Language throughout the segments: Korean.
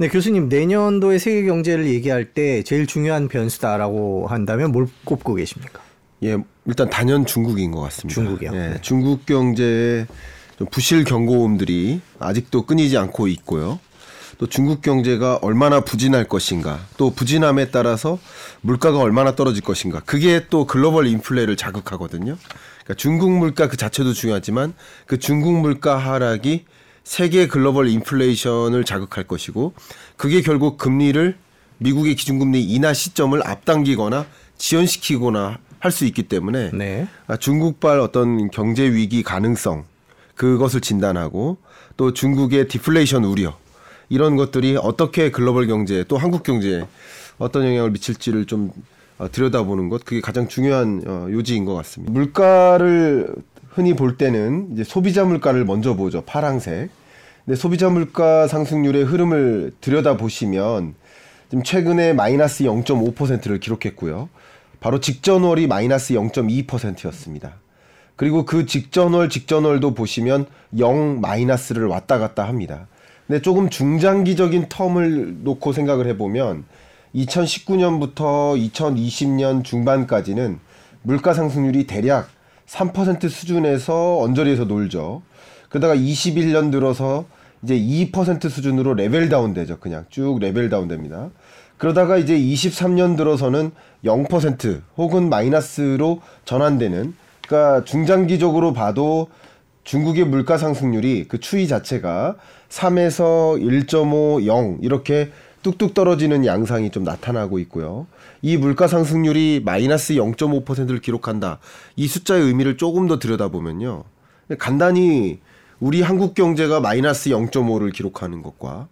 네, 교수님 내년도의 세계 경제를 얘기할 때 제일 중요한 변수다라고 한다면 뭘 꼽고 계십니까? 예, 일단 단연 중국인 것 같습니다. 중국이요. 예, 네. 중국 경제의 좀 부실 경고음들이 아직도 끊이지 않고 있고요. 또 중국 경제가 얼마나 부진할 것인가, 또 부진함에 따라서 물가가 얼마나 떨어질 것인가. 그게 또 글로벌 인플레를 자극하거든요. 그러니까 중국 물가 그 자체도 중요하지만 그 중국 물가 하락이 세계 글로벌 인플레이션을 자극할 것이고 그게 결국 금리를 미국의 기준금리 인하 시점을 앞당기거나 지연시키거나 할 수 있기 때문에 네. 아, 중국발 어떤 경제 위기 가능성 그것을 진단하고 또 중국의 디플레이션 우려 이런 것들이 어떻게 글로벌 경제 또 한국 경제에 어떤 영향을 미칠지를 좀 어, 들여다보는 것 그게 가장 중요한 어, 요지인 것 같습니다. 물가를 흔히 볼 때는 이제 소비자 물가를 먼저 보죠. 파랑색. 근데 소비자 물가 상승률의 흐름을 들여다 보시면 지금 최근에 마이너스 0.5%를 기록했고요. 바로 직전월이 마이너스 0.2%였습니다. 그리고 그 직전월 직전월도 보시면 0 마이너스를 왔다 갔다 합니다. 근데 조금 중장기적인 텀을 놓고 생각을 해보면 2019년부터 2020년 중반까지는 물가 상승률이 대략 3% 수준에서 언저리에서 놀죠. 그러다가 21년 들어서 이제 2% 수준으로 level down 되죠. 그냥 쭉 level down 됩니다. 그러다가 이제 23년 들어서는 0% 혹은 마이너스로 전환되는 그러니까 중장기적으로 봐도 중국의 물가 상승률이 그 추이 자체가 3에서 1.5, 0 이렇게 뚝뚝 떨어지는 양상이 좀 나타나고 있고요. 이 물가 상승률이 마이너스 0.5%를 기록한다. 이 숫자의 의미를 조금 더 들여다보면요. 간단히 우리 한국 경제가 마이너스 0.5를 기록하는 것과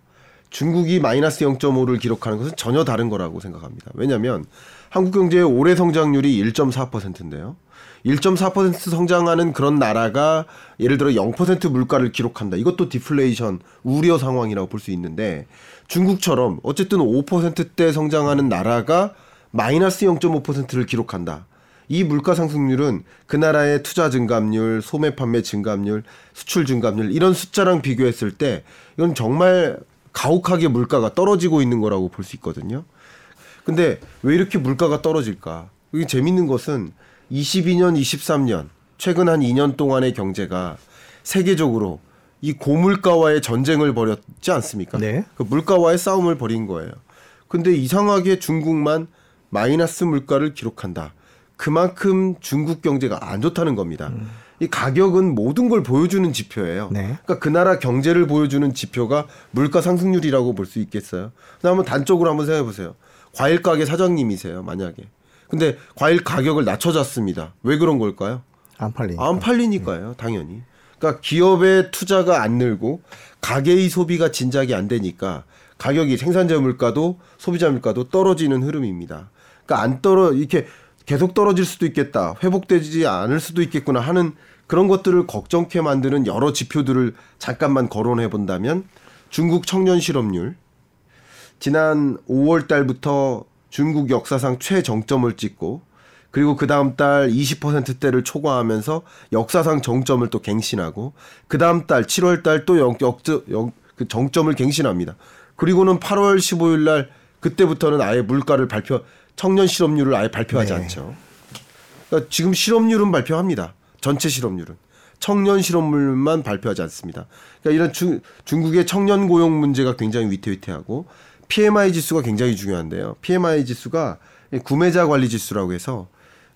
중국이 마이너스 0.5를 기록하는 것은 전혀 다른 거라고 생각합니다. 왜냐하면 한국 경제의 올해 성장률이 1.4%인데요. 1.4% 성장하는 그런 나라가 예를 들어 0% 물가를 기록한다. 이것도 디플레이션 우려 상황이라고 볼 수 있는데 중국처럼 어쨌든 5%대 성장하는 나라가 마이너스 0.5%를 기록한다. 이 물가 상승률은 그 나라의 투자 증감률, 소매 판매 증감률, 수출 증감률 이런 숫자랑 비교했을 때 이건 정말 가혹하게 물가가 떨어지고 있는 거라고 볼 수 있거든요. 근데 왜 이렇게 물가가 떨어질까? 이게 재밌는 것은 22년, 23년 최근 한 2년 동안의 경제가 세계적으로 이 고물가와의 전쟁을 벌였지 않습니까? 네. 그 물가와의 싸움을 벌인 거예요. 근데 이상하게 중국만 마이너스 물가를 기록한다. 그만큼 중국 경제가 안 좋다는 겁니다. 음. 이 가격은 모든 걸 보여주는 지표예요. 네. 그러니까 그 나라 경제를 보여주는 지표가 물가 상승률이라고 볼 수 있겠어요. 그다음 한번 단적으로 한번 생각해 보세요. 과일 가게 사장님이세요, 만약에. 근데 과일 가격을 낮춰졌습니다. 왜 그런 걸까요? 안 팔리니까. 안 팔리니까요, 당연히. 그러니까 기업의 투자가 안 늘고 가계의 소비가 진작이 안 되니까 가격이 생산자 물가도 소비자 물가도 떨어지는 흐름입니다. 그러니까 안 떨어 이렇게 계속 떨어질 수도 있겠다. 회복되지 않을 수도 있겠구나 하는 그런 것들을 걱정케 만드는 여러 지표들을 잠깐만 거론해 본다면 중국 청년 실업률 지난 5월 달부터 중국 역사상 최정점을 찍고 그리고 그 다음 달 20%대를 초과하면서 역사상 정점을 또 갱신하고 그 다음 달 7월 달 또 역, 역, 역, 그 정점을 갱신합니다. 그리고는 8월 15일 날 그때부터는 아예 물가를 발표 청년 실업률을 아예 발표하지 네. 않죠. 그러니까 지금 실업률은 발표합니다. 전체 실업률은. 청년 실업률만 발표하지 않습니다. 그러니까 이런 중, 중국의 청년 고용 문제가 굉장히 위태위태하고 PMI 지수가 굉장히 중요한데요. PMI 지수가 구매자 관리 지수라고 해서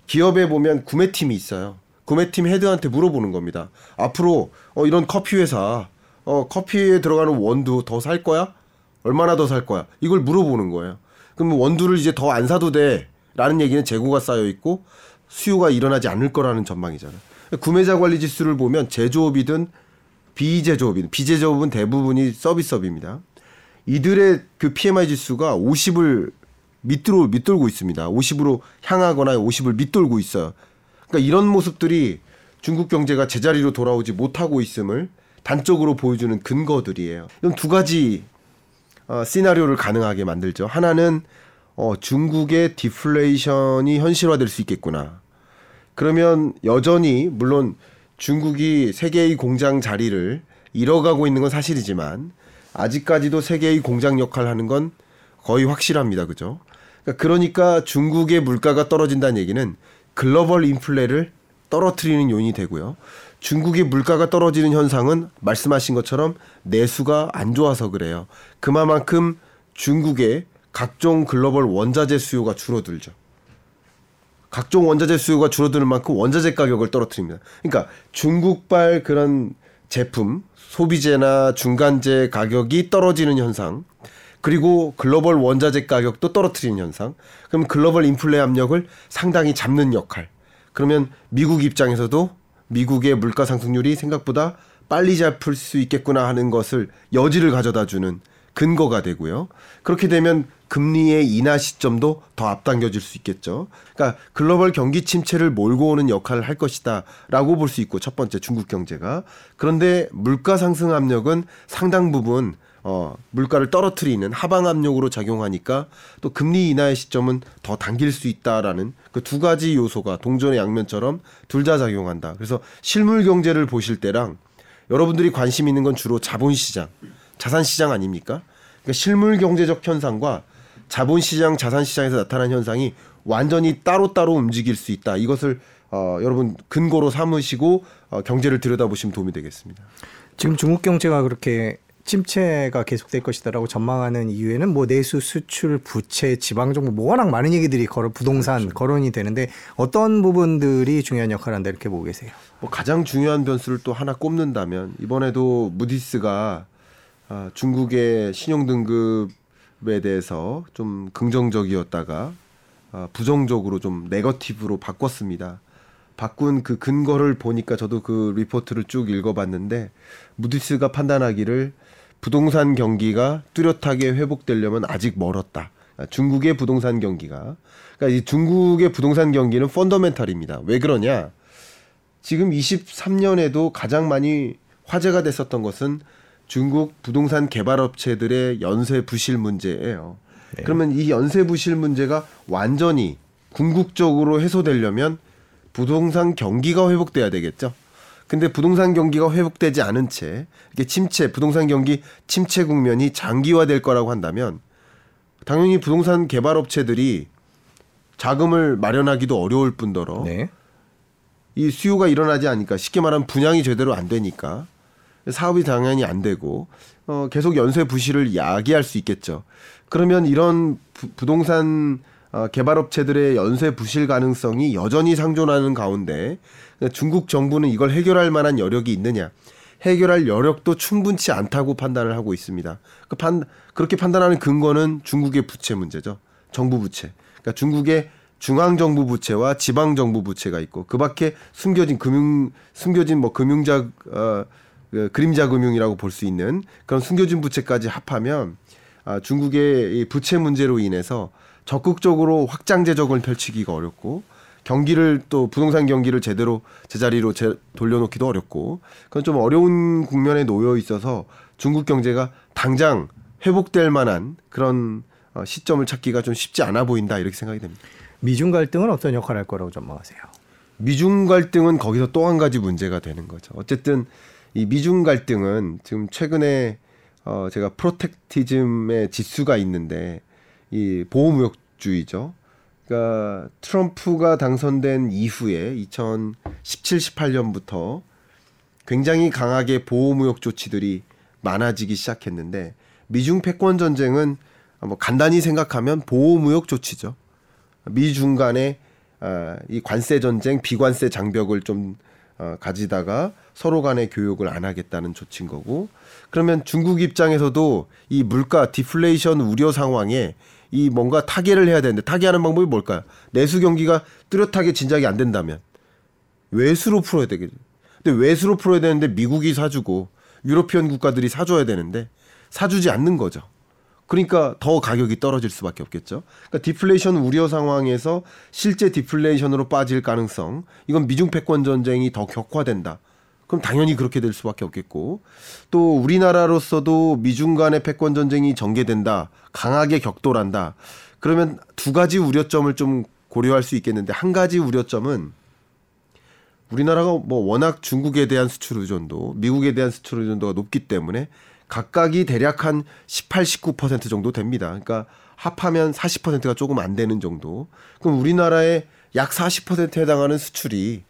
기업에 보면 구매팀이 있어요. 구매팀 헤드한테 물어보는 겁니다. 앞으로 어, 이런 커피 회사 어, 커피에 들어가는 원두 더 살 거야? 얼마나 더 살 거야? 이걸 물어보는 거예요. 그럼 원두를 이제 더 안 사도 돼. 라는 얘기는 재고가 쌓여 있고 수요가 일어나지 않을 거라는 전망이잖아요. 구매자 관리 지수를 보면 제조업이든 비제조업이든 비제조업은 대부분이 서비스업입니다. 이들의 그 PMI 지수가 50을 밑으로 밑돌고 있습니다. 50으로 향하거나 50을 밑돌고 있어요. 그러니까 이런 모습들이 중국 경제가 제자리로 돌아오지 못하고 있음을 단적으로 보여주는 근거들이에요. 이런 두 가지 어, 시나리오를 가능하게 만들죠. 하나는 어, 중국의 디플레이션이 현실화될 수 있겠구나. 그러면 여전히 물론 중국이 세계의 공장 자리를 잃어가고 있는 건 사실이지만 아직까지도 세계의 공장 역할을 하는 건 거의 확실합니다. 그죠? 그러니까, 그러니까 중국의 물가가 떨어진다는 얘기는 글로벌 인플레를 떨어뜨리는 요인이 되고요. 중국의 물가가 떨어지는 현상은 말씀하신 것처럼 내수가 안 좋아서 그래요. 그만큼 중국의 각종 글로벌 원자재 수요가 줄어들죠. 각종 원자재 수요가 줄어드는 만큼 원자재 가격을 떨어뜨립니다. 그러니까 중국발 그런 제품, 소비재나 중간재 가격이 떨어지는 현상, 그리고 글로벌 원자재 가격도 떨어뜨리는 현상. 그럼 글로벌 인플레 압력을 상당히 잡는 역할. 그러면 미국 입장에서도 미국의 물가 상승률이 생각보다 빨리 잡힐 수 있겠구나 하는 것을 여지를 가져다 주는 근거가 되고요. 그렇게 되면 금리의 인하 시점도 더 앞당겨질 수 있겠죠. 그러니까 글로벌 경기 침체를 몰고 오는 역할을 할 것이다라고 볼 수 있고 첫 번째 중국 경제가 그런데 물가 상승 압력은 상당 부분 어, 물가를 떨어뜨리는 하방 압력으로 작용하니까 또 금리 인하의 시점은 더 당길 수 있다라는 그 두 가지 요소가 동전의 양면처럼 둘 다 작용한다. 그래서 실물 경제를 보실 때랑 여러분들이 관심 있는 건 주로 자본 시장, 자산 시장 아닙니까? 그러니까 실물 경제적 현상과 자본 시장, 자산 시장에서 나타난 현상이 완전히 따로따로 움직일 수 있다. 이것을 어, 여러분 근거로 삼으시고 어, 경제를 들여다보시면 도움이 되겠습니다. 지금 중국 경제가 그렇게 침체가 계속될 것이다라고 전망하는 이유에는 뭐 내수, 수출, 부채, 지방 정부 뭐 워낙 많은 얘기들이 거론 부동산 그렇죠. 거론이 되는데 어떤 부분들이 중요한 역할을 한다 이렇게 보고 계세요. 뭐 가장 중요한 변수를 또 하나 꼽는다면 이번에도 무디스가 아, 중국의 신용 등급에 대해서 좀 긍정적이었다가 아, 부정적으로 좀 네거티브로 바꿨습니다. 바꾼 그 근거를 보니까 저도 그 리포트를 쭉 읽어봤는데 무디스가 판단하기를 부동산 경기가 뚜렷하게 회복되려면 아직 멀었다. 아, 중국의 부동산 경기가 그러니까 이 중국의 부동산 경기는 펀더멘탈입니다. 왜 그러냐? 지금 23년에도 가장 많이 화제가 됐었던 것은 중국 부동산 개발 업체들의 연쇄 부실 문제예요. 그러면 이 연쇄 부실 문제가 완전히 궁극적으로 해소되려면 부동산 경기가 회복돼야 되겠죠. 근데 부동산 경기가 회복되지 않은 채 이게 침체, 부동산 경기 침체 국면이 장기화될 거라고 한다면 당연히 부동산 개발 업체들이 자금을 마련하기도 어려울 뿐더러 네. 이 수요가 일어나지 않으니까 쉽게 말하면 분양이 제대로 안 되니까 사업이 당연히 안 되고 어, 계속 연쇄 부실을 야기할 수 있겠죠. 그러면 이런 부, 동산 어, 개발업체들의 연쇄 부실 가능성이 여전히 상존하는 가운데 중국 정부는 이걸 해결할 만한 여력이 있느냐? 해결할 여력도 충분치 않다고 판단을 하고 있습니다. 그 판, 그렇게 판단하는 근거는 중국의 부채 문제죠. 정부 부채. 그러니까 중국의 중앙 정부 부채와 지방 정부 부채가 있고 그 밖에 숨겨진 금융 숨겨진 뭐 금융자 어, 그 그림자 금융이라고 볼 수 있는 그런 숨겨진 부채까지 합하면 아, 중국의 이 부채 문제로 인해서 적극적으로 확장 재정을 펼치기가 어렵고 경기를 또 부동산 경기를 제대로 제자리로 제, 돌려놓기도 어렵고 그건 좀 어려운 국면에 놓여 있어서 중국 경제가 당장 회복될 만한 그런 어, 시점을 찾기가 좀 쉽지 않아 보인다 이렇게 생각이 됩니다. 미중 갈등은 어떤 역할을 할 거라고 전망하세요? 미중 갈등은 거기서 또 한 가지 문제가 되는 거죠. 어쨌든 이 미중 갈등은 지금 최근에 어 제가 프로텍티즘의 지수가 있는데 이 보호무역 주의죠. 그러니까 트럼프가 당선된 이후에 2017, 18년부터 굉장히 강하게 보호무역 조치들이 많아지기 시작했는데 미중 패권 전쟁은 뭐 간단히 생각하면 보호무역 조치죠. 미중 간의 아, 이 관세 전쟁, 비관세 장벽을 좀 어, 가지다가 서로 간의 교육을 안 하겠다는 조치인 거고 그러면 중국 입장에서도 이 물가 디플레이션 우려 상황에 이 뭔가 타개를 해야 되는데 타개하는 방법이 뭘까요? 내수 경기가 뚜렷하게 진작이 안 된다면 외수로 풀어야 되겠죠. 근데 외수로 풀어야 되는데 미국이 사주고 유로피언 국가들이 사줘야 되는데 사주지 않는 거죠. 그러니까 더 가격이 떨어질 수밖에 없겠죠. 그러니까 디플레이션 우려 상황에서 실제 디플레이션으로 빠질 가능성, 이건 미중 패권 전쟁이 더 격화된다. 그럼 당연히 그렇게 될 수밖에 없겠고 또 우리나라로서도 미중 간의 패권 전쟁이 전개된다. 강하게 격돌한다. 그러면 두 가지 우려점을 좀 고려할 수 있겠는데 한 가지 우려점은 우리나라가 뭐 워낙 중국에 대한 수출 의존도, 미국에 대한 수출 의존도가 높기 때문에 각각이 대략 한 18, 19% 정도 됩니다. 그러니까 합하면 40%가 조금 안 되는 정도. 그럼 우리나라의 약 40%에 해당하는 수출이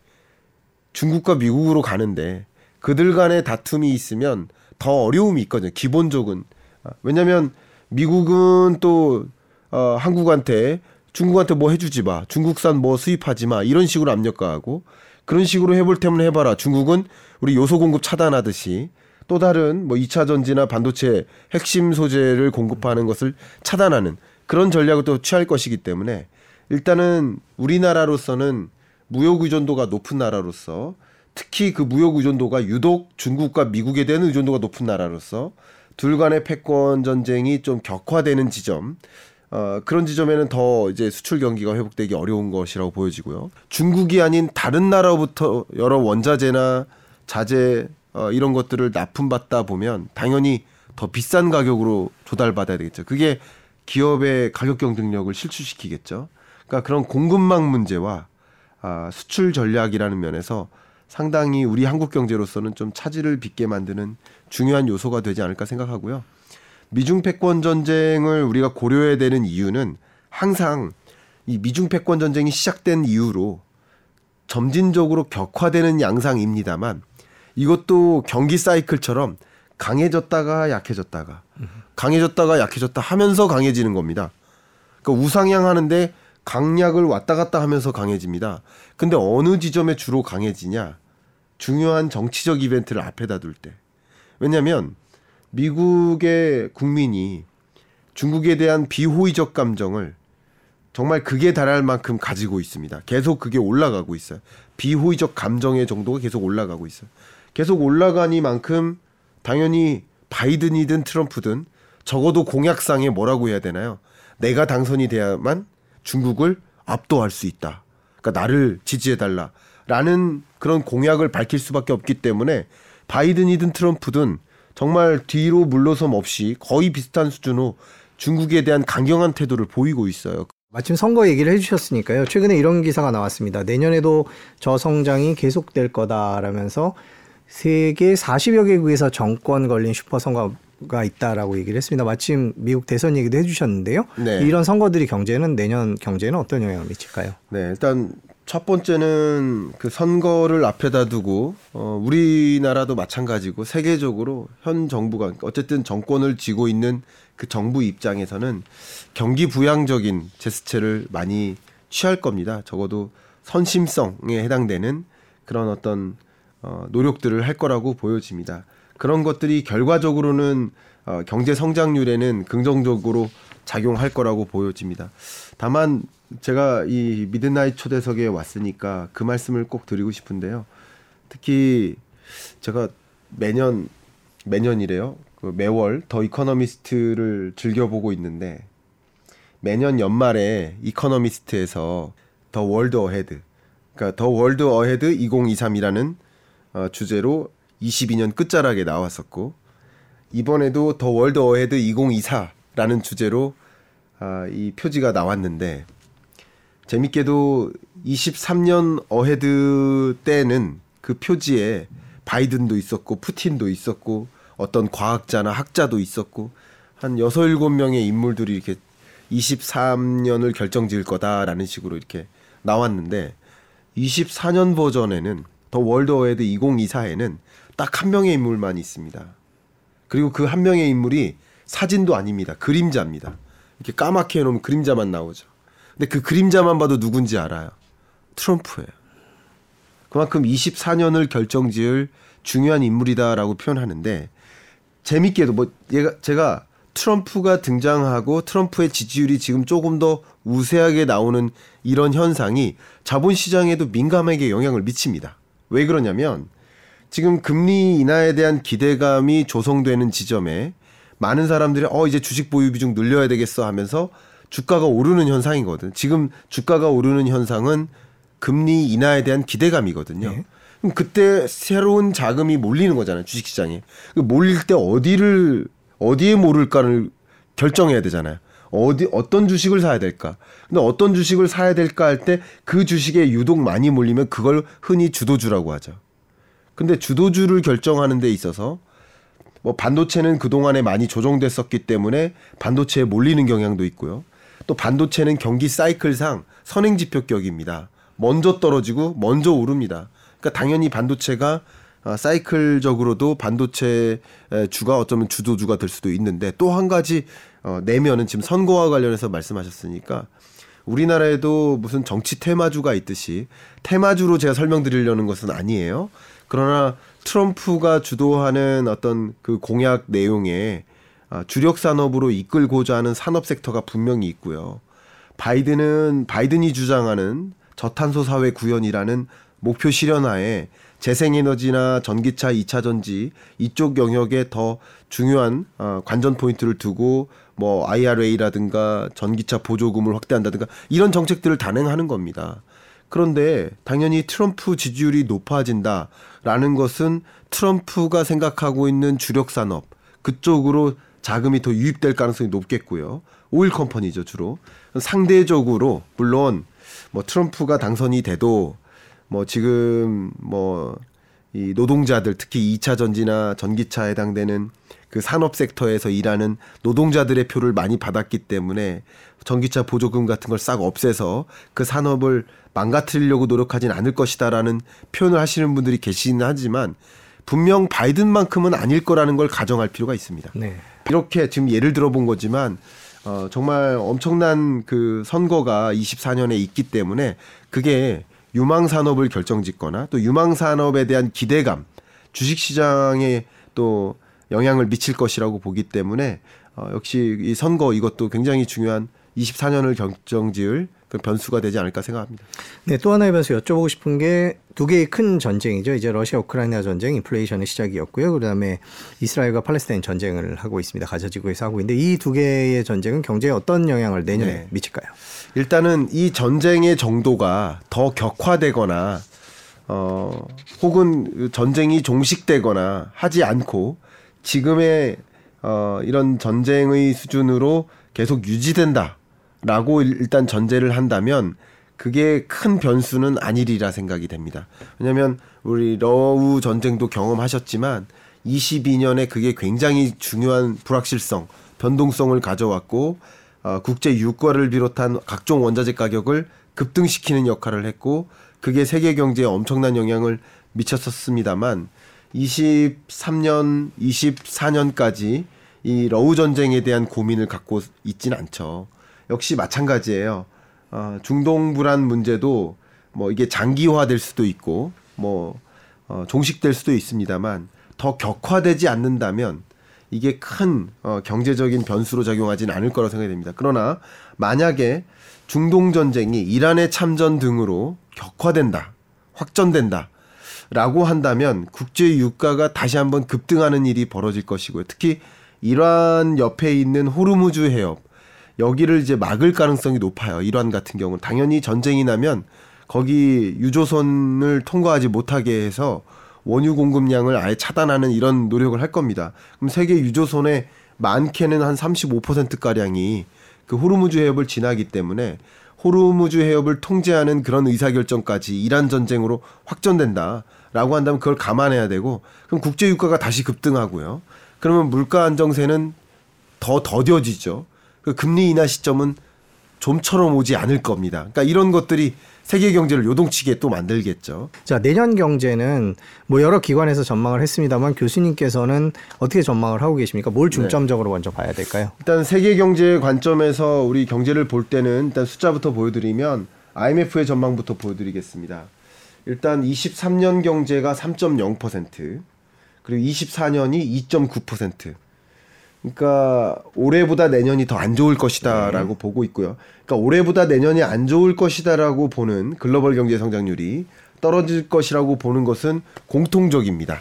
중국과 미국으로 가는데 그들 간의 다툼이 있으면 더 어려움이 있거든요. 기본적은 아, 왜냐하면 미국은 또 어, 한국한테 중국한테 뭐 해주지 마, 중국산 뭐 수입하지 마 이런 식으로 압력가하고 그런 식으로 해볼 테면 해봐라. 중국은 우리 요소 공급 차단하듯이 또 다른 뭐 2차 전지나 반도체 핵심 소재를 공급하는 것을 차단하는 그런 전략을 또 취할 것이기 때문에 일단은 우리나라로서는 무역 의존도가 높은 나라로서 특히 그 무역 의존도가 유독 중국과 미국에 대한 의존도가 높은 나라로서 둘 간의 패권 전쟁이 좀 격화되는 지점 어, 그런 지점에는 더 이제 수출 경기가 회복되기 어려운 것이라고 보여지고요. 중국이 아닌 다른 나라로부터 여러 원자재나 자재 어, 이런 것들을 납품받다 보면 당연히 더 비싼 가격으로 조달받아야 되겠죠. 그게 기업의 가격 경쟁력을 실추시키겠죠. 그러니까 그런 공급망 문제와 아, 수출 전략이라는 면에서 상당히 우리 한국 경제로서는 좀 차질을 빚게 만드는 중요한 요소가 되지 않을까 생각하고요. 미중 패권 전쟁을 우리가 고려해야 되는 이유는 항상 이 미중 패권 전쟁이 시작된 이후로 점진적으로 격화되는 양상입니다만 이것도 경기 사이클처럼 강해졌다가 약해졌다가 강해졌다가 약해졌다 하면서 강해지는 겁니다. 그러니까 우상향 하는데 강약을 왔다 갔다 하면서 강해집니다. 근데 어느 지점에 주로 강해지냐? 중요한 정치적 이벤트를 앞에다 둘 때. 왜냐하면 미국의 국민이 중국에 대한 비호의적 감정을 정말 극에 달할 만큼 가지고 있습니다. 계속 그게 올라가고 있어요. 비호의적 감정의 정도가 계속 올라가고 있어요. 계속 올라가니만큼 당연히 바이든이든 트럼프든 적어도 공약상에 뭐라고 해야 되나요? 내가 당선이 돼야만 중국을 압도할 수 있다. 그러니까 나를 지지해 달라 라는 그런 공약을 밝힐 수밖에 없기 때문에 바이든이든 트럼프든 정말 뒤로 물러섬 없이 거의 비슷한 수준으로 중국에 대한 강경한 태도를 보이고 있어요. 마침 선거 얘기를 해주셨으니까요. 최근에 이런 기사가 나왔습니다. 내년에도 저성장이 계속될 거다라면서 세계 40여 개국에서 정권 걸린 슈퍼 선거 가 있다라고 얘기를 했습니다. 마침 미국 대선 얘기도 해주셨는데요. 네. 이런 선거들이 경제는 내년 경제는 어떤 영향을 미칠까요? 네, 일단 첫 번째는 그 선거를 앞에다 두고 어 우리나라도 마찬가지고 세계적으로 현 정부가 어쨌든 정권을 쥐고 있는 그 정부 입장에서는 경기 부양적인 제스처를 많이 취할 겁니다. 적어도 선심성에 해당되는 그런 어떤 어 노력들을 할 거라고 보여집니다. 그런 것들이 결과적으로는 어 경제 성장률에는 긍정적으로 작용할 거라고 보여집니다. 다만 제가 이 midnight 초대석에 왔으니까 그 말씀을 꼭 드리고 싶은데요. 특히 제가 매년 매년이래요. 그 매월 The Economist를 즐겨 보고 있는데 매년 연말에 Economist에서 The World Ahead 그러니까 The World Ahead 2023이라는 어, 주제로 22년 끝자락에 나왔었고 이번에도 The World Ahead 2024라는 주제로 아, 이 표지가 나왔는데 재밌게도 23년 Ahead 때는 그 표지에 바이든도 있었고 푸틴도 있었고 어떤 과학자나 학자도 있었고 한 여섯 일곱 명의 인물들이 이렇게 23년을 결정지을 거다라는 식으로 이렇게 나왔는데 24년 버전에는 The World Ahead 2024에는 딱 한 명의 인물만 있습니다. 그리고 그 한 명의 인물이 사진도 아닙니다. 그림자입니다. 이렇게 까맣게 해놓으면 그림자만 나오죠. 근데 그 그림자만 봐도 누군지 알아요. 트럼프예요. 그만큼 24년을 결정지을 중요한 인물이다라고 표현하는데 재밌게도 뭐 얘가 제가 트럼프가 등장하고 트럼프의 지지율이 지금 조금 더 우세하게 나오는 이런 현상이 자본시장에도 민감하게 영향을 미칩니다. 왜 그러냐면 지금 금리 인하에 대한 기대감이 조성되는 지점에 많은 사람들이 어 이제 주식 보유 비중 늘려야 되겠어 하면서 주가가 오르는 현상이거든. 지금 주가가 오르는 현상은 금리 인하에 대한 기대감이거든요. 네. 그럼 그때 새로운 자금이 몰리는 거잖아요. 주식 시장에. 그 몰릴 때 어디를 어디에 모를까를 결정해야 되잖아요. 어디 어떤 주식을 사야 될까? 근데 어떤 주식을 사야 될까 할 때 그 주식에 유독 많이 몰리면 그걸 흔히 주도주라고 하죠. 근데 주도주를 결정하는 데 있어서 뭐 반도체는 그동안에 많이 조정됐었기 때문에 반도체에 몰리는 경향도 있고요. 또 반도체는 경기 사이클상 선행 지표격입니다. 먼저 떨어지고 먼저 오릅니다. 그러니까 당연히 반도체가 아, 사이클적으로도 반도체 주가 어쩌면 주도주가 될 수도 있는데 또 한 가지 어, 내면은 지금 선거와 관련해서 말씀하셨으니까 우리나라에도 무슨 정치 테마주가 있듯이 테마주로 제가 설명드리려는 것은 아니에요. 그러나 트럼프가 주도하는 어떤 그 공약 내용에 아, 주력 산업으로 이끌고자 하는 산업 섹터가 분명히 있고요. 바이든은 바이든이 주장하는 저탄소 사회 구현이라는 목표 실현하에 재생에너지나 전기차, 2차 전지 이쪽 영역에 더 중요한 어, 관전 포인트를 두고 뭐 IRA라든가 전기차 보조금을 확대한다든가 이런 정책들을 단행하는 겁니다. 그런데 당연히 트럼프 지지율이 높아진다라는 것은 트럼프가 생각하고 있는 주력 산업 그쪽으로 자금이 더 유입될 가능성이 높겠고요. 오일 컴퍼니죠 주로 상대적으로 물론 뭐 트럼프가 당선이 돼도 뭐 지금 뭐 이 노동자들 특히 2차 전지나 전기차에 해당되는 그 산업 섹터에서 일하는 노동자들의 표를 많이 받았기 때문에 전기차 보조금 같은 걸 싹 없애서 그 산업을 망가뜨리려고 노력하진 않을 것이다라는 표현을 하시는 분들이 계시긴 하지만 분명 바이든만큼은 아닐 거라는 걸 가정할 필요가 있습니다. 네. 이렇게 지금 예를 들어본 거지만 어, 정말 엄청난 그 선거가 24년에 있기 때문에 그게 유망 산업을 결정짓거나 또 유망 산업에 대한 기대감, 주식 시장에 또 영향을 미칠 것이라고 보기 때문에 어, 역시 이 선거 이것도 굉장히 중요한 24년을 결정지을 그 변수가 되지 않을까 생각합니다. 네, 또 하나의 변수 여쭤보고 싶은 게 두 개의 큰 전쟁이죠. 이제 러시아 우크라이나 전쟁, 인플레이션의 시작이었고요. 그다음에 이스라엘과 팔레스타인 전쟁을 하고 있습니다. 가자지구에서 하고 있는데 이 두 개의 전쟁은 경제에 어떤 영향을 내년에 네. 미칠까요? 일단은 이 전쟁의 정도가 더 격화되거나 어 혹은 전쟁이 종식되거나 하지 않고 지금의 어 이런 전쟁의 수준으로 계속 유지된다라고 일단 전제를 한다면 그게 큰 변수는 아니리라 생각이 됩니다. 왜냐하면 우리 러우 전쟁도 경험하셨지만 22년에 그게 굉장히 중요한 불확실성, 변동성을 가져왔고 어, 국제 유가를 비롯한 각종 원자재 가격을 급등시키는 역할을 했고 그게 세계 경제에 엄청난 영향을 미쳤었습니다만 23년, 24년까지 이 러우 전쟁에 대한 고민을 갖고 있지는 않죠. 역시 마찬가지예요. 어, 중동 불안 문제도 뭐 이게 장기화될 수도 있고 뭐 어, 종식될 수도 있습니다만 더 격화되지 않는다면 이게 큰 어, 경제적인 변수로 작용하지는 않을 거라고 생각이 됩니다. 그러나 만약에 중동 전쟁이 이란의 참전 등으로 격화된다, 확전된다. 라고 한다면 국제 유가가 다시 한번 급등하는 일이 벌어질 것이고요. 특히 이란 옆에 있는 호르무즈 해협 여기를 이제 막을 가능성이 높아요. 이란 같은 경우는 당연히 전쟁이 나면 거기 유조선을 통과하지 못하게 해서 원유 공급량을 아예 차단하는 이런 노력을 할 겁니다. 그럼 세계 유조선의 많게는 한 35% 가량이 그 호르무즈 해협을 지나기 때문에 호르무즈 해협을 통제하는 그런 의사결정까지 이란 전쟁으로 확전된다라고 한다면 그걸 감안해야 되고 그럼 국제 유가가 다시 급등하고요. 그러면 물가 안정세는 더 더뎌지죠. 그 금리 인하 시점은 좀처럼 오지 않을 겁니다. 그러니까 이런 것들이 세계 경제를 요동치게 또 만들겠죠. 자, 내년 경제는 뭐 여러 기관에서 전망을 했습니다만 교수님께서는 어떻게 전망을 하고 계십니까? 뭘 중점적으로 먼저 봐야 될까요? 일단 세계 경제 관점에서 우리 경제를 볼 때는 일단 숫자부터 보여드리면 IMF의 전망부터 보여드리겠습니다. 일단 23년 경제가 3.0% 그리고 24년이 2.9%. 그러니까 올해보다 내년이 더 안 좋을 것이다라고 보고 있고요. 그러니까 올해보다 내년이 안 좋을 것이다라고 보는 글로벌 경제 성장률이 떨어질 것이라고 보는 것은 공통적입니다.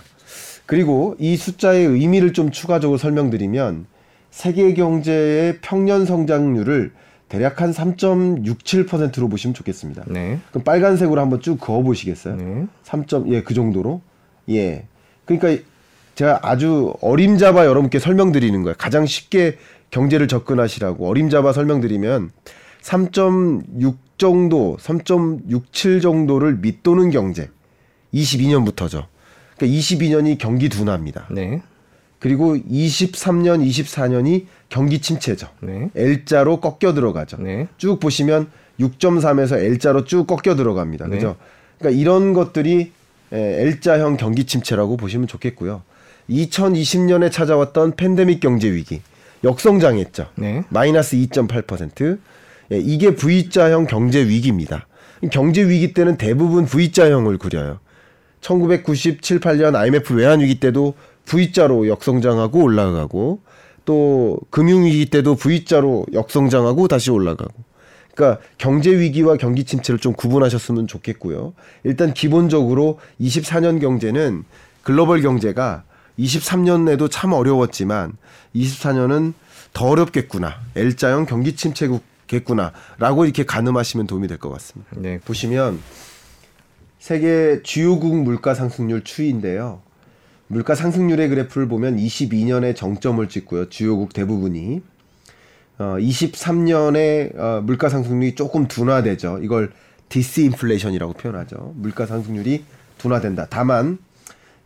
그리고 이 숫자의 의미를 좀 추가적으로 설명드리면 세계 경제의 평년 성장률을 대략 한 3.67%로 보시면 좋겠습니다. 네. 그럼 빨간색으로 한번 쭉 그어 보시겠어요? 네. 3. 예, 그 정도로. 예. 그러니까 제가 아주 어림잡아 여러분께 설명드리는 거예요. 가장 쉽게 경제를 접근하시라고 어림잡아 설명드리면 3.6 정도, 3.67 정도를 밑도는 경제. 22년부터죠. 그러니까 22년이 경기 둔화입니다. 네. 그리고 23년, 24년이 경기 침체죠. 네. L자로 꺾여 들어가죠. 네. 쭉 보시면 6.3에서 L자로 쭉 꺾여 들어갑니다. 네. 그죠? 그러니까 이런 것들이 에, L자형 경기 침체라고 보시면 좋겠고요. 2020년에 찾아왔던 팬데믹 경제 위기 역성장했죠. 네. 마이너스 2.8%. 예, 이게 V자형 경제 위기입니다. 경제 위기 때는 대부분 V자형을 그려요. 1997, 8년 IMF 외환 위기 때도 V자로 역성장하고 올라가고 또 금융 위기 때도 V자로 역성장하고 다시 올라가고. 그러니까 경제 위기와 경기 침체를 좀 구분하셨으면 좋겠고요. 일단 기본적으로 24년 경제는 글로벌 경제가 23년에도 참 어려웠지만 24년은 더 어렵겠구나. L자형 경기 침체겠구나라고 이렇게 가늠하시면 도움이 될 것 같습니다. 네. 보시면 세계 주요국 물가 상승률 추이인데요. 물가 상승률의 그래프를 보면 22년에 정점을 찍고요. 주요국 대부분이 어, 23년에 어, 물가 상승률이 조금 둔화되죠. 이걸 디스인플레이션이라고 표현하죠. 물가 상승률이 둔화된다. 다만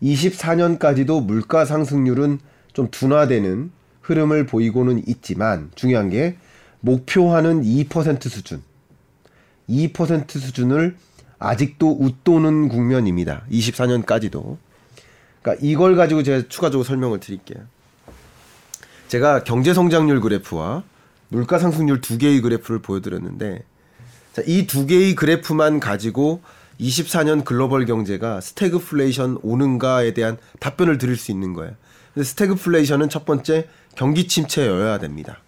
24년까지도 물가 상승률은 좀 둔화되는 흐름을 보이고는 있지만 중요한 게 목표하는 2% 수준. 2% 수준을 아직도 웃도는 국면입니다. 24년까지도. 그러니까 이걸 가지고 제가 추가적으로 설명을 드릴게요. 제가 경제 성장률 그래프와 물가 상승률 두 개의 그래프를 보여드렸는데 이 두 개의 그래프만 가지고 24년 글로벌 경제가 스태그플레이션 오는가에 대한 답변을 드릴 수 있는 거예요. 스태그플레이션은 첫 번째 경기 침체여야 됩니다.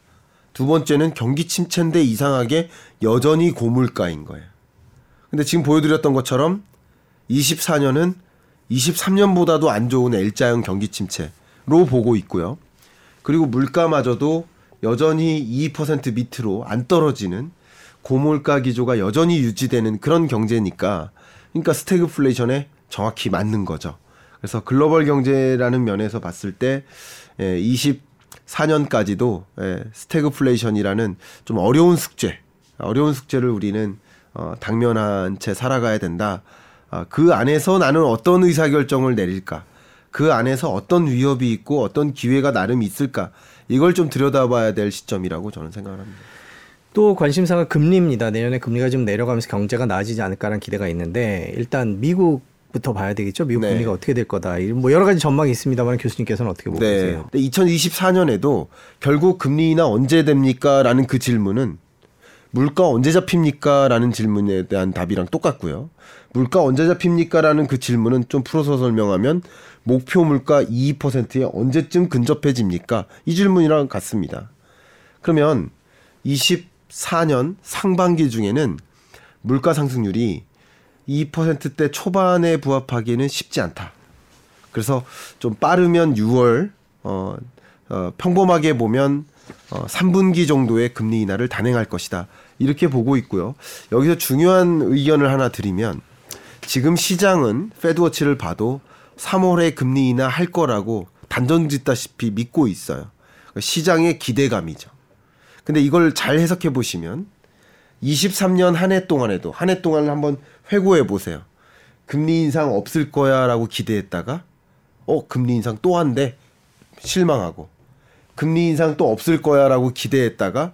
두 번째는 경기 침체인데 이상하게 여전히 고물가인 거예요. 근데 지금 보여드렸던 것처럼 24년은 23년보다도 안 좋은 L자형 경기 침체로 보고 있고요. 그리고 물가마저도 여전히 2% 밑으로 안 떨어지는 고물가 기조가 여전히 유지되는 그런 경제니까 그러니까 스태그플레이션에 정확히 맞는 거죠. 그래서 글로벌 경제라는 면에서 봤을 때 예, 24년까지도 예, 스태그플레이션이라는 좀 어려운 숙제, 어려운 숙제를 우리는 어, 당면한 채 살아가야 된다. 아, 그 안에서 나는 어떤 의사결정을 내릴까? 그 안에서 어떤 위협이 있고 어떤 기회가 나름 있을까? 이걸 좀 들여다봐야 될 시점이라고 저는 생각을 합니다. 또 관심사가 금리입니다. 내년에 금리가 좀 내려가면서 경제가 나아지지 않을까라는 기대가 있는데 일단 미국 부터 봐야 되겠죠. 미국 네. 금리가 어떻게 될 거다. 이런 뭐 여러 가지 전망이 있습니다만 교수님께서는 어떻게 보고 네. 계세요? 근데 2024년에도 결국 금리 인하 언제 됩니까? 라는 그 질문은 물가 언제 잡힙니까? 라는 질문에 대한 답이랑 똑같고요. 물가 언제 잡힙니까? 라는 그 질문은 좀 풀어서 설명하면 목표 물가 2%에 언제쯤 근접해집니까? 이 질문이랑 같습니다. 그러면 24년 상반기 중에는 물가 상승률이 2%대 초반에 부합하기는 쉽지 않다. 그래서 좀 빠르면 6월 어, 어 평범하게 보면 어 3분기 정도의 금리 인하를 단행할 것이다. 이렇게 보고 있고요. 여기서 중요한 의견을 하나 드리면 지금 시장은 페드워치를 봐도 3월에 금리 인하 할 거라고 단정 짓다시피 믿고 있어요. 시장의 기대감이죠. 근데 이걸 잘 해석해 보시면 23년 한 해 동안에도 한 해 동안을 한번 회고해 보세요. 금리 인상 없을 거야라고 기대했다가 어 금리 인상 또 한대 실망하고 금리 인상 또 없을 거야라고 기대했다가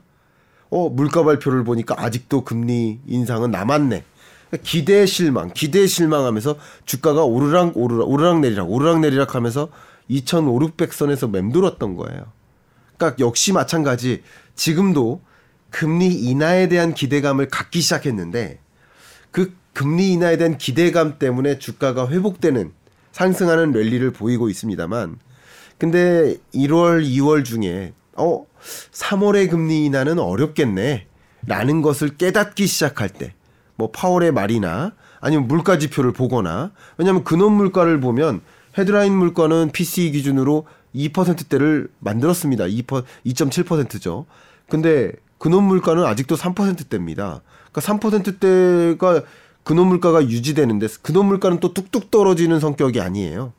어 물가 발표를 보니까 아직도 금리 인상은 남았네. 기대 실망, 기대 실망하면서 주가가 오르락 오르락 오르락 내리락 오르락 내리락 하면서 2,500선에서 맴돌았던 거예요. 그러니까 역시 마찬가지 지금도 금리 인하에 대한 기대감을 갖기 시작했는데 그 금리 인하에 대한 기대감 때문에 주가가 회복되는 상승하는 랠리를 보이고 있습니다만 근데 1월, 2월 중에 어 3월의 금리 인하는 어렵겠네 라는 것을 깨닫기 시작할 때 뭐 파월의 말이나 아니면 물가 지표를 보거나 왜냐하면 근원 물가를 보면 헤드라인 물가는 PCE 기준으로 2%대를 만들었습니다. 2 2.7%죠. 근데 근원 물가는 아직도 3%대입니다. 그러니까 3%대가 근원 물가가 유지되는데 근원 물가는 또 뚝뚝 떨어지는 성격이 아니에요.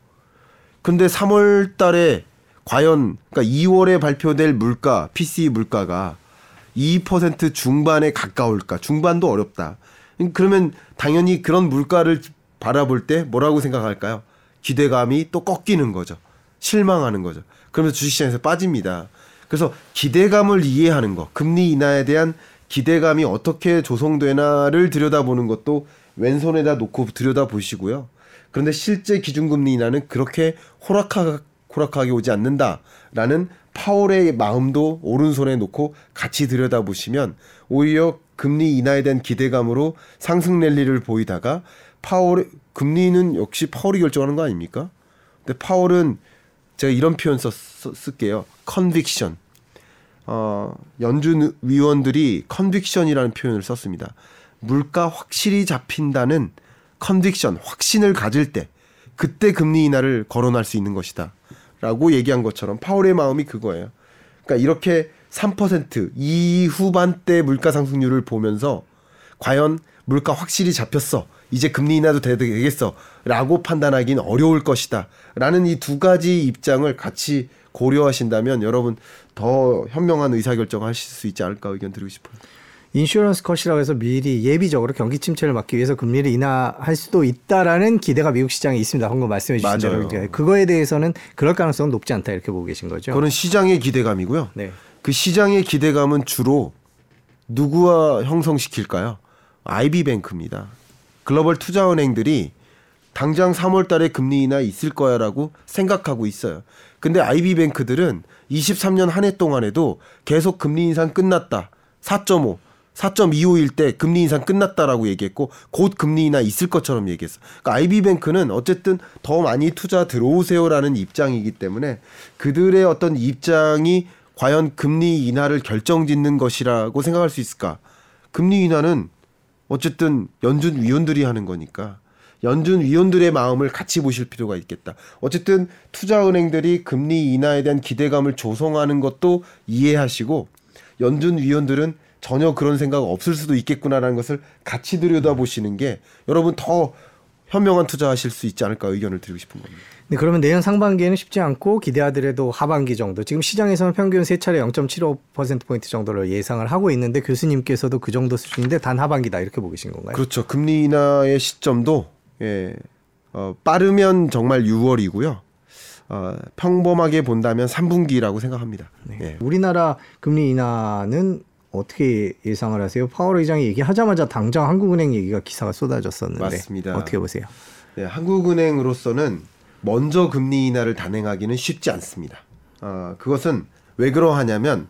근데 3월 달에 과연 그러니까 2월에 발표될 물가 PCE 물가가 2% 중반에 가까울까? 중반도 어렵다. 그러면 당연히 그런 물가를 바라볼 때 뭐라고 생각할까요? 기대감이 또 꺾이는 거죠. 실망하는 거죠. 그러면서 주식시장에서 빠집니다. 그래서 기대감을 이해하는 거, 금리 인하에 대한 기대감이 어떻게 조성되나를 들여다보는 것도 왼손에다 놓고 들여다보시고요. 그런데 실제 기준금리 인하는 그렇게 호락하, 호락하게 오지 않는다라는 파월의 마음도 오른손에 놓고 같이 들여다보시면 오히려 금리 인하에 대한 기대감으로 상승 랠리를 보이다가 파월 금리는 역시 파월이 결정하는 거 아닙니까? 근데 파월은 제가 이런 표현 썼, 쓸게요. Conviction. 어, 연준 위원들이 conviction이라는 표현을 썼습니다. 물가 확실히 잡힌다는 conviction, 확신을 가질 때 그때 금리 인하를 거론할 수 있는 것이다. 라고 얘기한 것처럼 파월의 마음이 그거예요. 그러니까 이렇게 3% 이후반대 물가 상승률을 보면서 과연 물가 확실히 잡혔어. 이제 금리 인하도 되겠어. 라고 판단하기는 어려울 것이다. 라는 이 두 가지 입장을 같이 고려하신다면 여러분 더 현명한 의사결정을 하실 수 있지 않을까 의견 드리고 싶어요. 인슈런스 컷이라고 해서 미리 예비적으로 경기 침체를 막기 위해서 금리를 인하할 수도 있다라는 기대가 미국 시장에 있습니다. 방금 말씀해 주신 맞아요. 대로 그거에 대해서는 그럴 가능성은 높지 않다 이렇게 보고 계신 거죠. 그거는 시장의 기대감이고요. 네. 그 시장의 기대감은 주로 누구와 형성시킬까요? IB뱅크입니다. 글로벌 투자은행들이 당장 3월 달에 금리 인하 있을 거야라고 생각하고 있어요. 근데 IB뱅크들은 23년 한 해 동안에도 계속 금리 인상 끝났다. 4.5, 4.25일 때 금리 인상 끝났다라고 얘기했고 곧 금리 인하 있을 것처럼 얘기했어. 그러니까 IB뱅크는 어쨌든 더 많이 투자 들어오세요라는 입장이기 때문에 그들의 어떤 입장이 과연 금리 인하를 결정짓는 것이라고 생각할 수 있을까? 금리 인하는 어쨌든 연준 위원들이 하는 거니까 연준 위원들의 마음을 같이 보실 필요가 있겠다. 어쨌든 투자 은행들이 금리 인하에 대한 기대감을 조성하는 것도 이해하시고 연준 위원들은 전혀 그런 생각 없을 수도 있겠구나라는 것을 같이 들여다보시는 게 여러분 더 현명한 투자하실 수 있지 않을까 의견을 드리고 싶은 겁니다. 네, 그러면 내년 상반기에는 쉽지 않고 기대하더라도 하반기 정도. 지금 시장에서는 평균 세 차례 0.75% 포인트 정도를 예상을 하고 있는데 교수님께서도 그 정도 수준인데 단 하반기다 이렇게 보고 계신 건가요? 그렇죠. 금리 인하의 시점도 예, 어, 빠르면 정말 6월이고요. 어, 평범하게 본다면 3분기라고 생각합니다. 네. 예. 우리나라 금리 인하는 어떻게 예상을 하세요? 파월 의장이 얘기하자마자 당장 한국은행 얘기가 기사가 쏟아졌었는데 맞습니다. 어떻게 보세요? 네, 한국은행으로서는 먼저 금리 인하를 단행하기는 쉽지 않습니다. 어, 그것은 왜 그러하냐면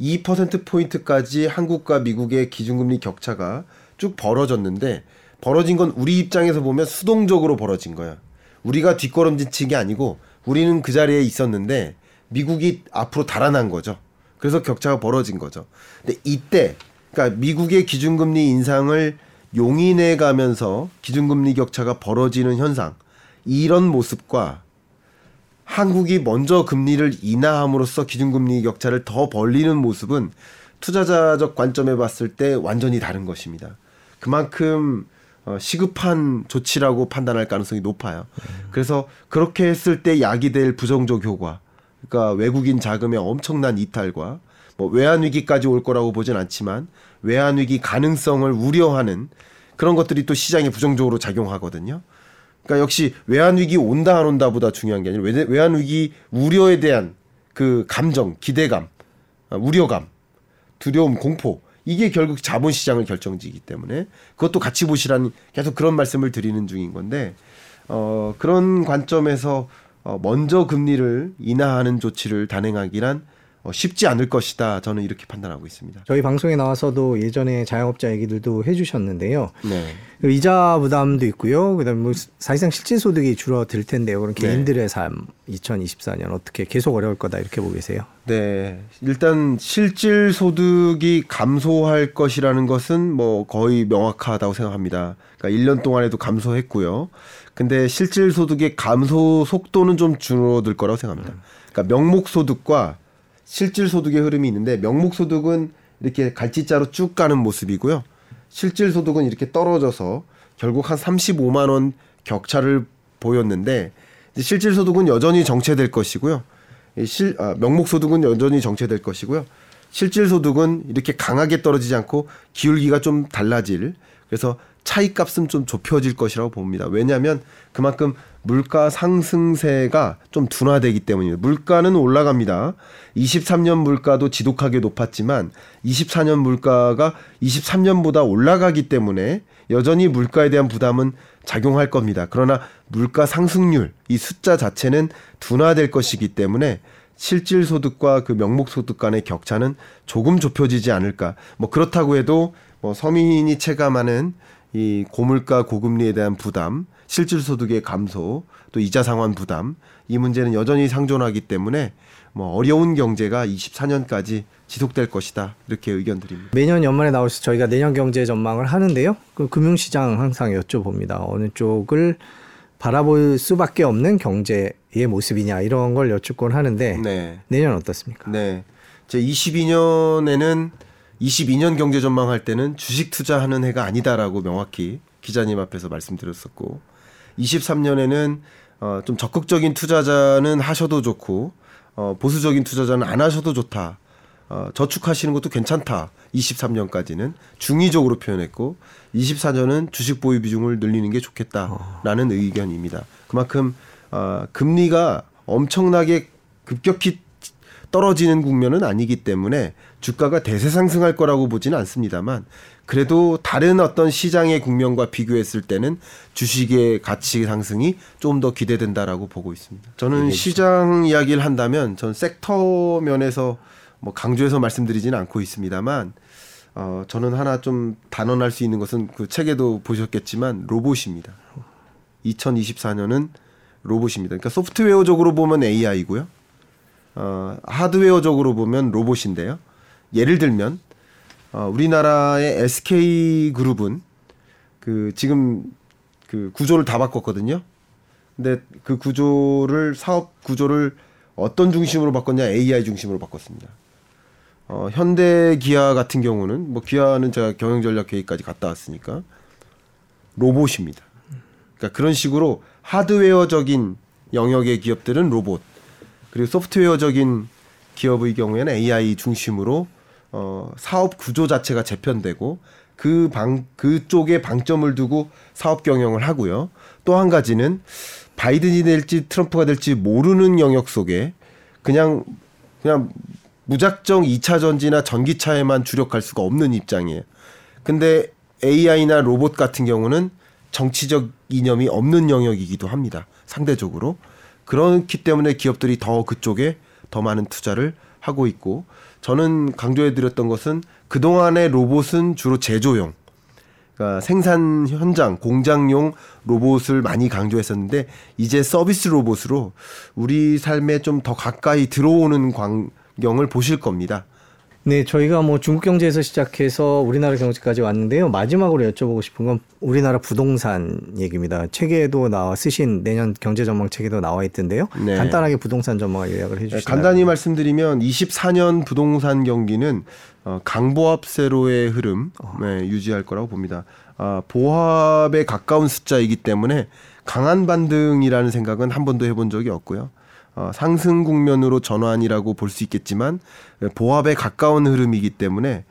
2% 포인트까지 한국과 미국의 기준금리 격차가 쭉 벌어졌는데 벌어진 건 우리 입장에서 보면 수동적으로 벌어진 거야. 우리가 뒷걸음질 게 아니고 우리는 그 자리에 있었는데 미국이 앞으로 달아난 거죠. 그래서 격차가 벌어진 거죠. 근데 이때 그러니까 미국의 기준금리 인상을 용인해 가면서 기준금리 격차가 벌어지는 현상 이런 모습과 한국이 먼저 금리를 인하함으로써 기준금리 격차를 더 벌리는 모습은 투자자적 관점에 봤을 때 완전히 다른 것입니다. 그만큼 어, 시급한 조치라고 판단할 가능성이 높아요. 그래서 그렇게 했을 때 야기 될 부정적 효과, 그러니까 외국인 자금의 엄청난 이탈과 뭐 외환 위기까지 올 거라고 보진 않지만 외환 위기 가능성을 우려하는 그런 것들이 또 시장에 부정적으로 작용하거든요. 그러니까 역시 외환 위기 온다 안 온다보다 중요한 게 아니라 외- 외환 위기 우려에 대한 그 감정, 기대감, 아, 우려감, 두려움, 공포 이게 결국 자본시장을 결정지기 때문에 그것도 같이 보시라는 계속 그런 말씀을 드리는 중인 건데 어, 그런 관점에서 어, 먼저 금리를 인하하는 조치를 단행하기란 어, 쉽지 않을 것이다. 저는 이렇게 판단하고 있습니다. 저희 방송에 나와서도 예전에 자영업자 얘기들도 해주셨는데요. 네. 그 이자 부담도 있고요. 그다음에 뭐 사실상 실질 소득이 줄어들 텐데요. 그럼 네. 개인들의 삶 2024년 어떻게 계속 어려울 거다 이렇게 보고 계세요. 네. 일단 실질 소득이 감소할 것이라는 것은 뭐 거의 명확하다고 생각합니다. 그러니까 1년 동안에도 감소했고요. 근데 실질 소득의 감소 속도는 좀 줄어들 거라고 생각합니다. 그러니까 명목 소득과 실질 소득의 흐름이 있는데 명목 소득은 이렇게 갈지자로 쭉 가는 모습이고요. 실질 소득은 이렇게 떨어져서 결국 한 35만 원 격차를 보였는데 이제 실질 소득은 여전히 정체될 것이고요. 이 실, 아, 명목 소득은 여전히 정체될 것이고요. 실질 소득은 이렇게 강하게 떨어지지 않고 기울기가 좀 달라질. 그래서 차이값은 좀 좁혀질 것이라고 봅니다. 왜냐하면 그만큼 물가 상승세가 좀 둔화되기 때문입니다. 물가는 올라갑니다. 23년 물가도 지독하게 높았지만 24년 물가가 23년보다 올라가기 때문에 여전히 물가에 대한 부담은 작용할 겁니다. 그러나 물가 상승률 이 숫자 자체는 둔화될 것이기 때문에 실질 소득과 그 명목 소득 간의 격차는 조금 좁혀지지 않을까. 뭐 그렇다고 해도 뭐 서민이 체감하는 이 고물가 고금리에 대한 부담, 실질 소득의 감소, 또 이자 상환 부담 이 문제는 여전히 상존하기 때문에 뭐 어려운 경제가 24년까지 지속될 것이다 이렇게 의견 드립니다. 매년 연말에 나올수 저희가 내년 경제 전망을 하는데요. 그 금융시장 항상 여쭤봅니다. 어느 쪽을 바라볼 수밖에 없는 경제의 모습이냐 이런 걸 여쭙곤 하는데 네. 내년 어떻습니까? 네. 제 22년에는 22년 경제 전망할 때는 주식 투자하는 해가 아니다라고 명확히 기자님 앞에서 말씀드렸었고 23년에는 어, 좀 적극적인 투자자는 하셔도 좋고 어, 보수적인 투자자는 안 하셔도 좋다. 어, 저축하시는 것도 괜찮다. 23년까지는 중의적으로 표현했고 24년은 주식 보유 비중을 늘리는 게 좋겠다라는 의견입니다. 그만큼 어, 금리가 엄청나게 급격히 떨어지는 국면은 아니기 때문에 주가가 대세 상승할 거라고 보지는 않습니다만 그래도 다른 어떤 시장의 국면과 비교했을 때는 주식의 가치 상승이 좀 더 기대된다라고 보고 있습니다. 저는 시장 이야기를 한다면 전 섹터 면에서 뭐 강조해서 말씀드리지는 않고 있습니다만 어 저는 하나 좀 단언할 수 있는 것은 그 책에도 보셨겠지만 로봇입니다. 2024년은 로봇입니다. 그러니까 소프트웨어적으로 보면 AI고요. 어 하드웨어적으로 보면 로봇인데요. 예를 들면 어, 우리나라의 SK 그룹은 그 지금 그 구조를 다 바꿨거든요. 근데 그 구조를 사업 구조를 어떤 중심으로 바꿨냐? AI 중심으로 바꿨습니다. 어, 현대 기아 같은 경우는 뭐 기아는 제가 경영 전략 회의까지 갔다 왔으니까 로봇입니다. 그러니까 그런 식으로 하드웨어적인 영역의 기업들은 로봇 그리고 소프트웨어적인 기업의 경우에는 AI 중심으로 어, 사업 구조 자체가 재편되고 그 방 그쪽에 방점을 두고 사업 경영을 하고요. 또 한 가지는 바이든이 될지 트럼프가 될지 모르는 영역 속에 그냥 그냥 무작정 2차 전지나 전기차에만 주력할 수가 없는 입장이에요. 근데 AI나 로봇 같은 경우는 정치적 이념이 없는 영역이기도 합니다. 상대적으로. 그렇기 때문에 기업들이 더 그쪽에 더 많은 투자를 하고 있고 저는 강조해 드렸던 것은 그동안의 로봇은 주로 제조용 그러니까 생산 현장 공장용 로봇을 많이 강조했었는데 이제 서비스 로봇으로 우리 삶에 좀 더 가까이 들어오는 광경을 보실 겁니다. 네, 저희가 뭐 중국 경제에서 시작해서 우리나라 경제까지 왔는데요. 마지막으로 여쭤보고 싶은 건 우리나라 부동산 얘기입니다. 책에도 나와 쓰신 내년 경제 전망 책에도 나와 있던데요. 네. 간단하게 부동산 전망을 요약을 해 주시죠. 간단히 말씀드리면 24년 부동산 경기는 어, 강보합세로의 흐름 네, 유지할 거라고 봅니다. 아, 보합에 가까운 숫자이기 때문에 강한 반등이라는 생각은 한 번도 해본 적이 없고요. 어, 상승 국면으로 전환이라고 볼 수 있겠지만 보합에 가까운 흐름이기 때문에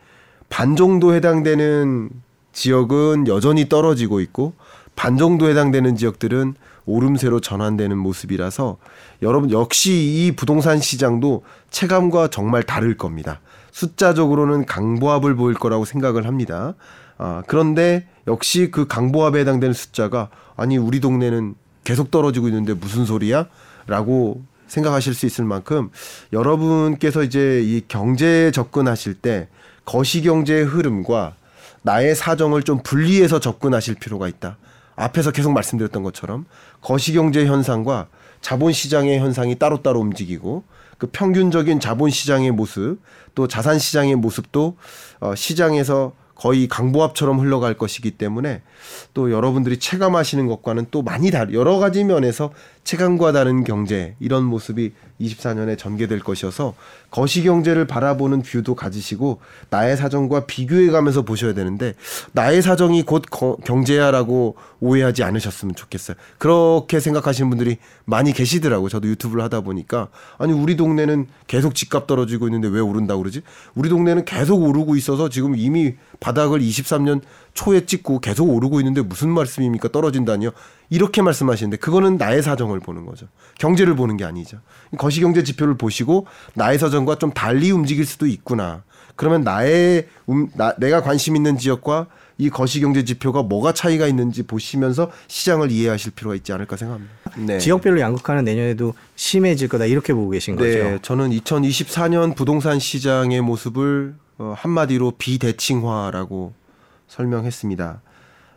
반 정도 해당되는 지역은 여전히 떨어지고 있고 반 정도 해당되는 지역들은 오름세로 전환되는 모습이라서 여러분 역시 이 부동산 시장도 체감과 정말 다를 겁니다. 숫자적으로는 강보합을 보일 거라고 생각을 합니다. 아, 그런데 역시 그 강보합에 해당되는 숫자가 아니 우리 동네는 계속 떨어지고 있는데 무슨 소리야? 라고 생각하실 수 있을 만큼 여러분께서 이제 이 경제에 접근하실 때 거시 경제의 흐름과 나의 사정을 좀 분리해서 접근하실 필요가 있다. 앞에서 계속 말씀드렸던 것처럼 거시 경제 현상과 자본 시장의 현상이 따로따로 움직이고 그 평균적인 자본 시장의 모습 또 자산 시장의 모습도 어, 시장에서 거의 강보합처럼 흘러갈 것이기 때문에 또 여러분들이 체감하시는 것과는 또 많이 다르 여러 가지 면에서 체감과 다른 경제 이런 모습이 24년에 전개될 것이어서 거시 경제를 바라보는 뷰도 가지시고 나의 사정과 비교해 가면서 보셔야 되는데 나의 사정이 곧 거- 경제야라고 오해하지 않으셨으면 좋겠어요. 그렇게 생각하시는 분들이 많이 계시더라고요. 저도 유튜브를 하다 보니까 아니 우리 동네는 계속 집값 떨어지고 있는데 왜 오른다고 그러지? 우리 동네는 계속 오르고 있어서 지금 이미 바닥을 23년 초에 찍고 계속 오르고 있는데 무슨 말씀입니까? 떨어진다니요? 이렇게 말씀하시는데 그거는 나의 사정을 보는 거죠. 경제를 보는 게 아니죠. 거시경제 지표를 보시고 나의 사정과 좀 달리 움직일 수도 있구나. 그러면 나의 음, 나, 내가 관심 있는 지역과 이 거시경제 지표가 뭐가 차이가 있는지 보시면서 시장을 이해하실 필요가 있지 않을까 생각합니다. 네. 지역별로 양극화는 내년에도 심해질 거다 이렇게 보고 계신 네, 거죠. 저는 2024년 부동산 시장의 모습을 어, 한마디로 비대칭화라고 설명했습니다.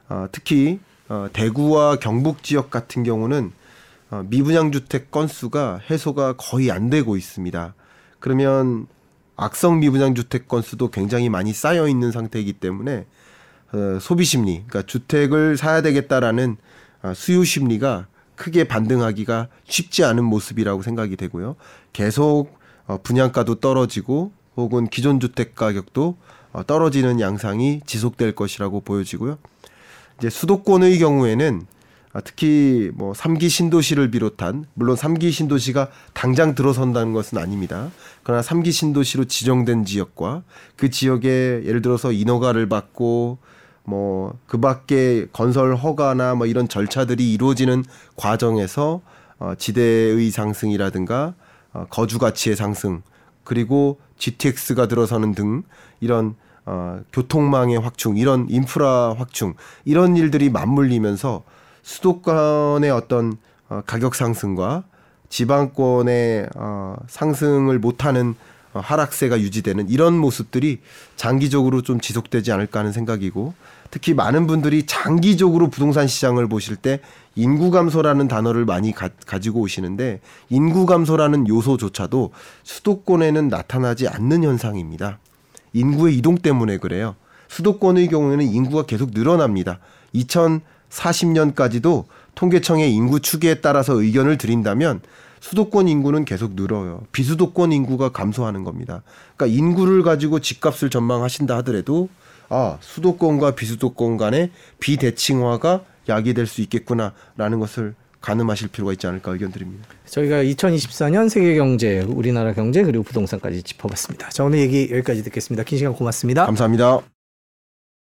어, 특히 어, 대구와 경북 지역 같은 경우는 어, 미분양 주택 건수가 해소가 거의 안 되고 있습니다. 그러면 악성 미분양 주택 건수도 굉장히 많이 쌓여 있는 상태이기 때문에 어, 소비 심리, 그러니까 주택을 사야 되겠다라는 아, 수요 심리가 크게 반등하기가 쉽지 않은 모습이라고 생각이 되고요. 계속 어, 분양가도 떨어지고 혹은 기존 주택 가격도 어, 떨어지는 양상이 지속될 것이라고 보여지고요. 이제 수도권의 경우에는 아, 특히 뭐 3기 신도시를 비롯한 물론 3기 신도시가 당장 들어선다는 것은 아닙니다. 그러나 3기 신도시로 지정된 지역과 그 지역에 예를 들어서 인허가를 받고 뭐 그 밖에 건설 허가나 뭐 이런 절차들이 이루어지는 과정에서 어, 지대의 상승이라든가 어, 거주 가치의 상승 그리고 GTX가 들어서는 등 이런 어, 교통망의 확충, 이런 인프라 확충 이런 일들이 맞물리면서 수도권의 어떤 어, 가격 상승과 지방권의 어, 상승을 못하는 어, 하락세가 유지되는 이런 모습들이 장기적으로 좀 지속되지 않을까 하는 생각이고 특히 많은 분들이 장기적으로 부동산 시장을 보실 때 인구 감소라는 단어를 많이 가, 가지고 오시는데 인구 감소라는 요소조차도 수도권에는 나타나지 않는 현상입니다. 인구의 이동 때문에 그래요. 수도권의 경우에는 인구가 계속 늘어납니다. 2040년까지도 통계청의 인구 추계에 따라서 의견을 드린다면 수도권 인구는 계속 늘어요. 비수도권 인구가 감소하는 겁니다. 그러니까 인구를 가지고 집값을 전망하신다 하더라도 아, 수도권과 비수도권 간의 비대칭화가 야기될 수 있겠구나라는 것을 가늠하실 필요가 있지 않을까 의견 드립니다. 저희가 2024년 세계 경제, 우리나라 경제 그리고 부동산까지 짚어봤습니다. 자 오늘 얘기 여기까지 듣겠습니다. 긴 시간 고맙습니다. 감사합니다.